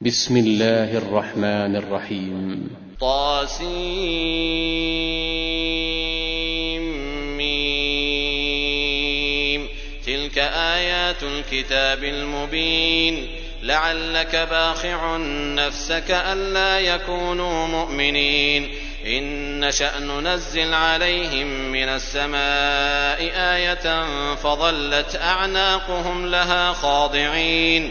بسم الله الرحمن الرحيم. طاسيم. تلك آيات الكتاب المبين. لعلك باخع نفسك ألا يكونوا مؤمنين. إن نشأ ننزل عليهم من السماء آية فظلت أعناقهم لها خاضعين.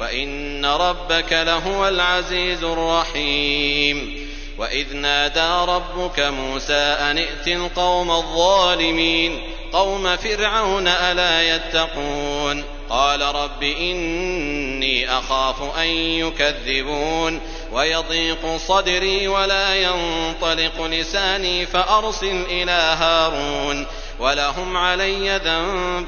وإن ربك لهو العزيز الرحيم وإذ نادى ربك موسى أن ائت القوم الظالمين قوم فرعون ألا يتقون قال رب إني أخاف أن يكذبون ويضيق صدري ولا ينطلق لساني فأرسل إلى هارون ولهم علي ذنب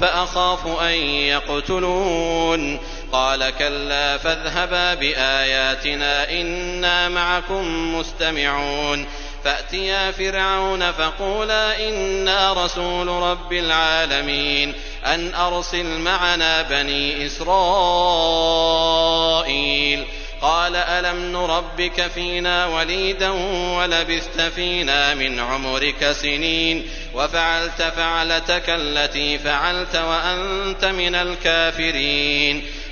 فأخاف أن يقتلون قال كلا فاذهبا بآياتنا إنا معكم مستمعون. فأتيا فرعون فقولا إنا رسول رب العالمين. أن أرسل معنا بني إسرائيل. قال ألم نربك فينا وليدا ولبثت فينا من عمرك سنين. وفعلت فعلتك التي فعلت وأنت من الكافرين.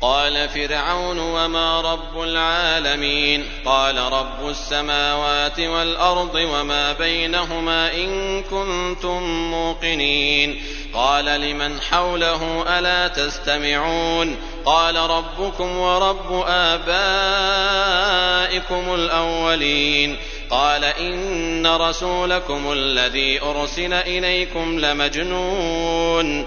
قال فرعون وما رب العالمين قال رب السماوات والأرض وما بينهما إن كنتم موقنين قال لمن حوله ألا تستمعون قال ربكم ورب آبائكم الأولين قال إن رسولكم الذي أرسل إليكم لمجنون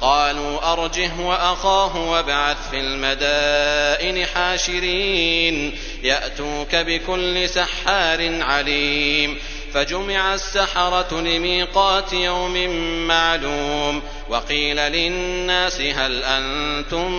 قالوا أرجه وأخاه وابعث في المدائن حاشرين يأتوك بكل سحار عليم. فجمع السحرة لميقات يوم معلوم وقيل للناس هل أنتم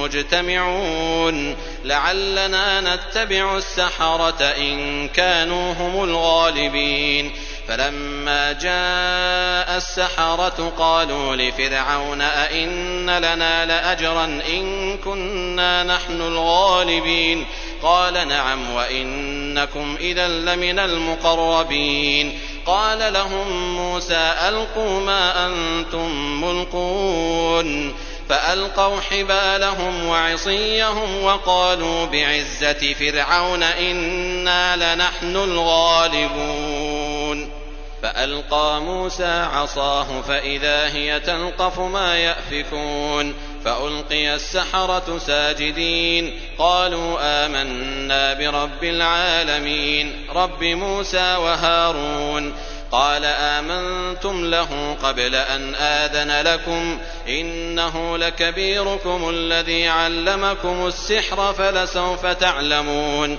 مجتمعون؟ لعلنا نتبع السحرة إن كانوا هم الغالبين. فلما جاء السحرة قالوا لفرعون أئن لنا لأجرا إن كنا نحن الغالبين قال نعم وإنكم إذا لمن المقربين قال لهم موسى ألقوا ما أنتم ملقون فألقوا حبالهم وعصيهم وقالوا بعزة فرعون إنا لنحن الغالبون فألقى موسى عصاه فإذا هي تلقف ما يأفكون فألقي السحرة ساجدين قالوا آمنا برب العالمين رب موسى وهارون قال آمنتم له قبل أن آذن لكم إنه لكبيركم الذي علمكم السحر فلسوف تعلمون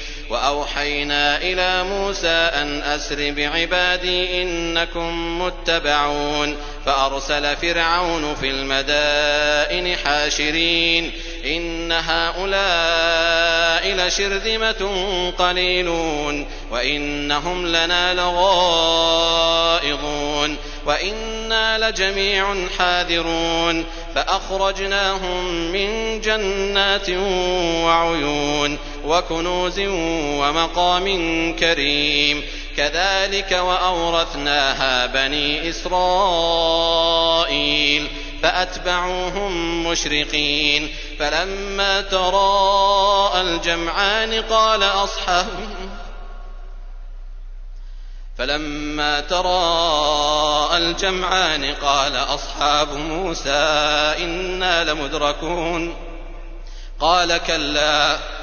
وأوحينا إلى موسى أن أسر بعبادي إنكم متبعون فأرسل فرعون في المدائن حاشرين إن هؤلاء لشرذمة قليلون وإنهم لنا لغائظون وإنا لجميع حاذرون فأخرجناهم من جنات وعيون وكنوز ومقام كريم. كذلك وأورثناها بني إسرائيل فأتبعوهم مشرقين. فلما تراءى الجمعان قال أصحاب فلما تراءى الجمعان قال أصحاب موسى إنا لمدركون. قال كلا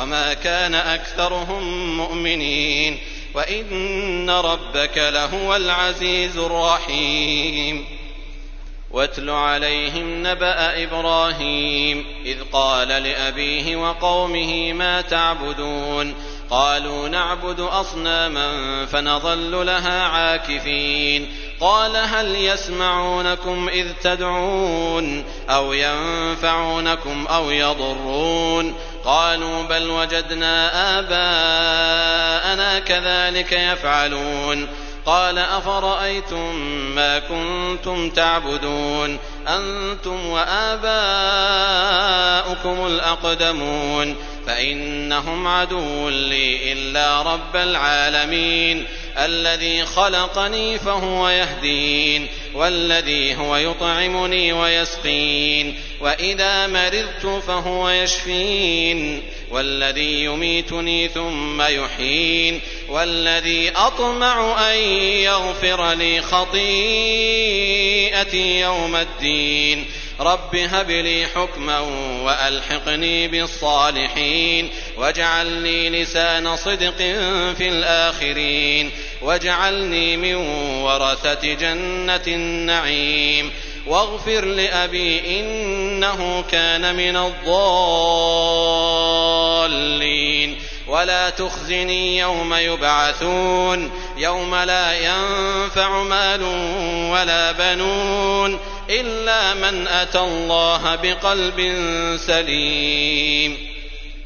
وما كان أكثرهم مؤمنين وإن ربك لهو العزيز الرحيم واتل عليهم نبأ إبراهيم إذ قال لأبيه وقومه ما تعبدون قالوا نعبد أصناما فنظل لها عاكفين قال هل يسمعونكم إذ تدعون أو ينفعونكم أو يضرون قالوا بل وجدنا آباءنا كذلك يفعلون. قال أفرأيتم ما كنتم تعبدون؟ أنتم وآباؤكم الأقدمون. فإنهم عدو لي إلا رب العالمين. الذي خلقني فهو يهدين والذي هو يطعمني ويسقين وإذا مرضت فهو يشفين والذي يميتني ثم يحيين والذي أطمع أن يغفر لي خطيئتي يوم الدين. رب هب لي حكما وألحقني بالصالحين واجعل لي لسان صدق في الآخرين. واجعلني من ورثة جنة النعيم. واغفر لأبي إنه كان من الضالين. ولا تخزني يوم يبعثون. يوم لا ينفع مال ولا بنون إلا من أتى الله بقلب سليم.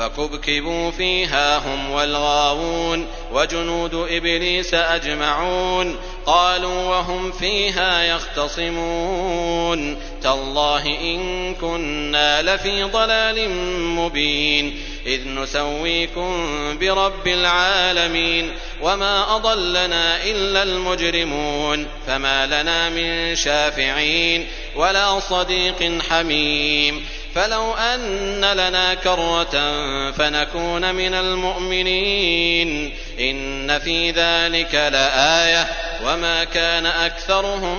فكبكبوا فيها هم والغاوون وجنود إبليس أجمعون قالوا وهم فيها يختصمون تالله إن كنا لفي ضلال مبين إذ نسويكم برب العالمين وما أضلنا إلا المجرمون فما لنا من شافعين ولا صديق حميم فلو أن لنا كرة فنكون من المؤمنين. إن في ذلك لآية وما كان أكثرهم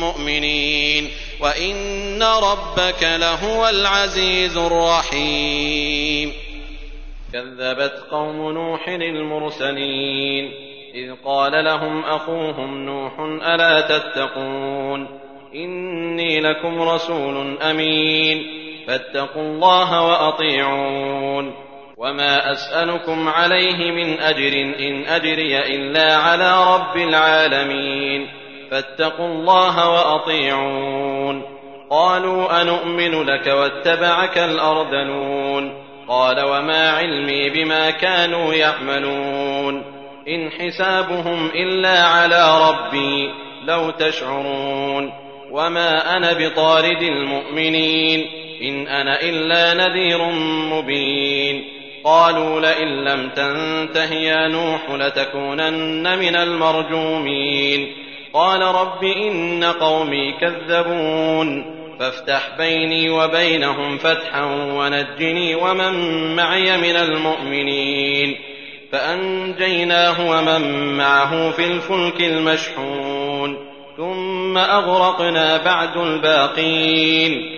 مؤمنين. وإن ربك لهو العزيز الرحيم. كذبت قوم نوح المرسلين. إذ قال لهم أخوهم نوح ألا تتقون؟ إني لكم رسول أمين. فاتقوا الله وأطيعون. وما أسألكم عليه من أجر إن أجري إلا على رب العالمين. فاتقوا الله وأطيعون. قالوا أنؤمن لك واتبعك الأرذلون. قال وما علمي بما كانوا يعملون. إن حسابهم إلا على ربي لو تشعرون. وما أنا بطارد المؤمنين. إن أنا إلا نذير مبين. قالوا لئن لم تنته يا نوح لتكونن من المرجومين. قال رب إن قومي كذبون. فافتح بيني وبينهم فتحا ونجني ومن معي من المؤمنين. فأنجيناه ومن معه في الفلك المشحون. ثم أغرقنا بعد الباقين.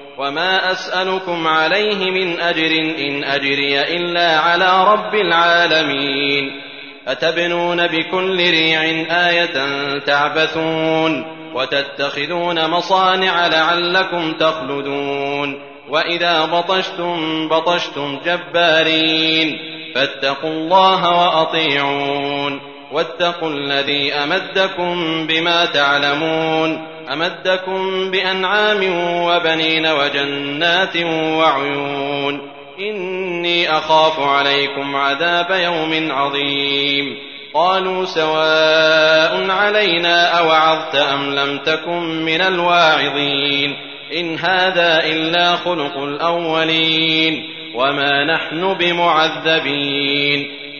وما أسألكم عليه من أجر إن أجري إلا على رب العالمين أتبنون بكل ريع آية تعبثون وتتخذون مصانع لعلكم تخلدون وإذا بطشتم بطشتم جبارين فاتقوا الله وأطيعون واتقوا الذي أمدكم بما تعلمون أمدكم بأنعام وبنين وجنات وعيون إني أخاف عليكم عذاب يوم عظيم قالوا سواء علينا أوعظت أم لم تكن من الواعظين إن هذا إلا خلق الأولين وما نحن بمعذبين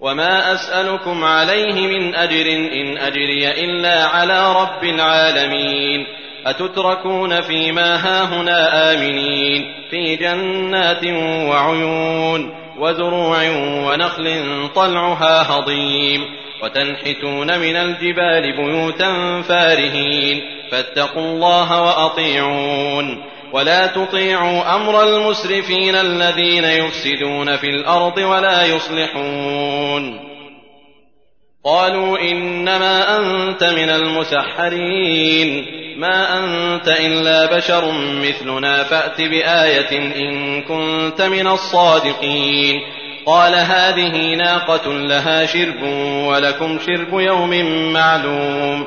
وما أسألكم عليه من أجر إن أجري إلا على رب العالمين أتتركون فيما هاهنا آمنين في جنات وعيون وزروع ونخل طلعها هضيم وتنحتون من الجبال بيوتا فارهين فاتقوا الله وأطيعون ولا تطيعوا أمر المسرفين الذين يفسدون في الأرض ولا يصلحون قالوا انما انت من المسحرين ما انت الا بشر مثلنا فات بايه ان كنت من الصادقين قال هذه ناقه لها شرب ولكم شرب يوم معلوم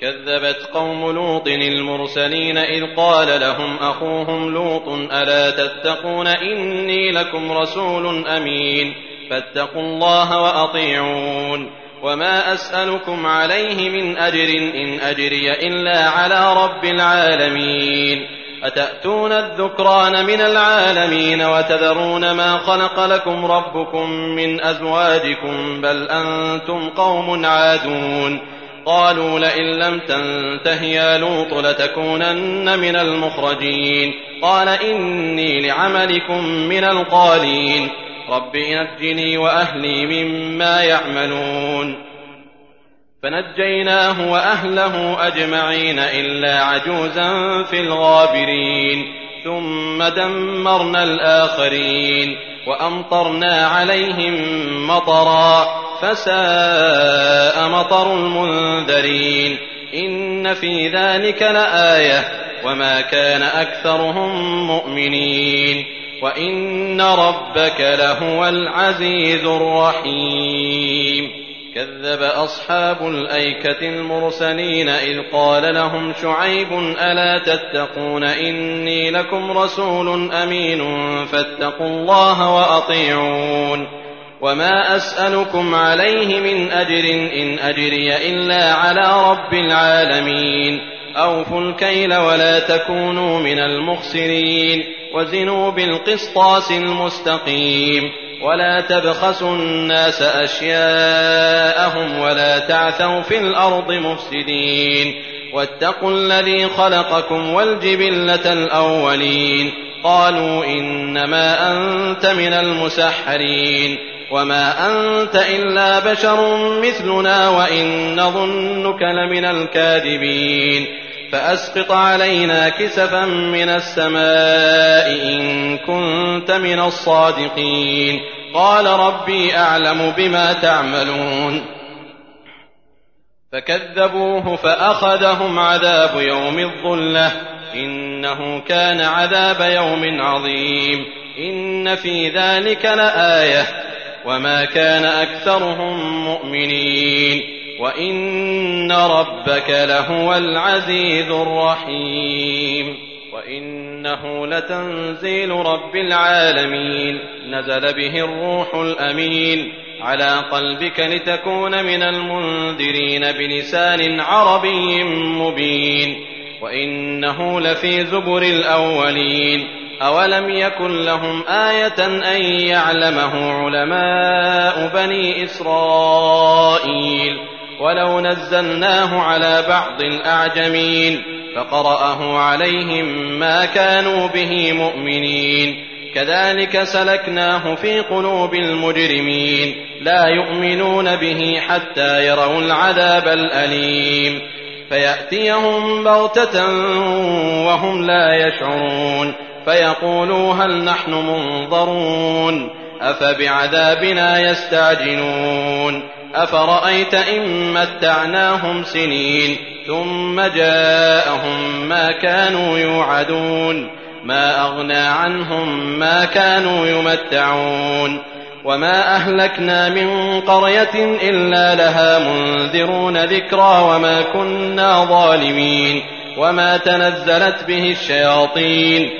كذبت قوم لوط المرسلين إذ قال لهم أخوهم لوط ألا تتقون إني لكم رسول أمين فاتقوا الله وأطيعون وما أسألكم عليه من أجر إن أجري إلا على رب العالمين أتأتون الذكران من العالمين وتذرون ما خلق لكم ربكم من أزواجكم بل أنتم قوم عادون قالوا لئن لم تنته يا لوط لتكونن من المخرجين. قال إني لعملكم من القالين. رب نجني وأهلي مما يعملون. فنجيناه وأهله أجمعين إلا عجوزا في الغابرين. ثم دمرنا الآخرين. وأمطرنا عليهم مطرا. فساء مطر المنذرين إن في ذلك لآية وما كان أكثرهم مؤمنين وإن ربك لهو العزيز الرحيم كذب أصحاب الأيكة المرسلين إذ قال لهم شعيب ألا تتقون إني لكم رسول أمين فاتقوا الله وأطيعون وما أسألكم عليه من أجر إن أجري إلا على رب العالمين أوفوا الكيل ولا تكونوا من المخسرين وزنوا بالقسطاس المستقيم ولا تبخسوا الناس أشياءهم ولا تعثوا في الأرض مفسدين واتقوا الذي خلقكم والجبلة الأولين قالوا إنما أنت من المسحرين وما أنت إلا بشر مثلنا وإن نظنك لمن الكاذبين فأسقط علينا كسفا من السماء إن كنت من الصادقين قال ربي أعلم بما تعملون فكذبوه فأخذهم عذاب يوم الظلة إنه كان عذاب يوم عظيم إن في ذلك لآية وما كان أكثرهم مؤمنين وإن ربك لهو العزيز الرحيم وإنه لتنزيل رب العالمين نزل به الروح الأمين على قلبك لتكون من المنذرين بلسان عربي مبين وإنه لفي زبر الأولين أولم يكن لهم آية أن يعلمه علماء بني إسرائيل ولو نزلناه على بعض الأعجمين فقرأه عليهم ما كانوا به مؤمنين كذلك سلكناه في قلوب المجرمين لا يؤمنون به حتى يروا العذاب الأليم فيأتيهم بغتة وهم لا يشعرون فيقولوا هل نحن منظرون أفبعذابنا يستعجلون أفرأيت إن متعناهم سنين ثم جاءهم ما كانوا يوعدون ما أغنى عنهم ما كانوا يمتعون وما أهلكنا من قرية إلا لها منذرون ذكرى وما كنا ظالمين وما تنزلت به الشياطين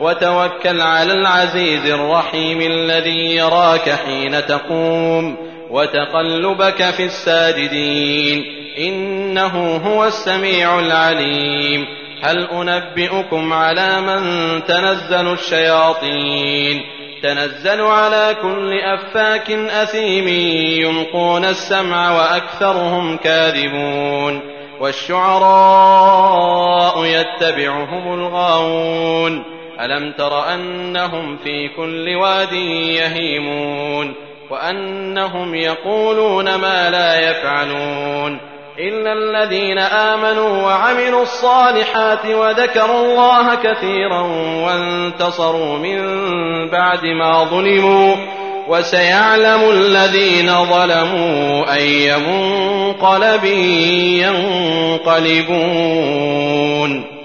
وتوكل على العزيز الرحيم الذي يراك حين تقوم وتقلبك في الساجدين. إنه هو السميع العليم. هل أنبئكم على من تنزل الشياطين؟ تنزل على كل أفاك أثيم يلقون السمع وأكثرهم كاذبون. والشعراء يتبعهم الغاوون. ألم تر أنهم في كل واد يهيمون وأنهم يقولون ما لا يفعلون إلا الذين آمنوا وعملوا الصالحات وذكروا الله كثيرا وانتصروا من بعد ما ظلموا وسيعلم الذين ظلموا أي منقلب ينقلبون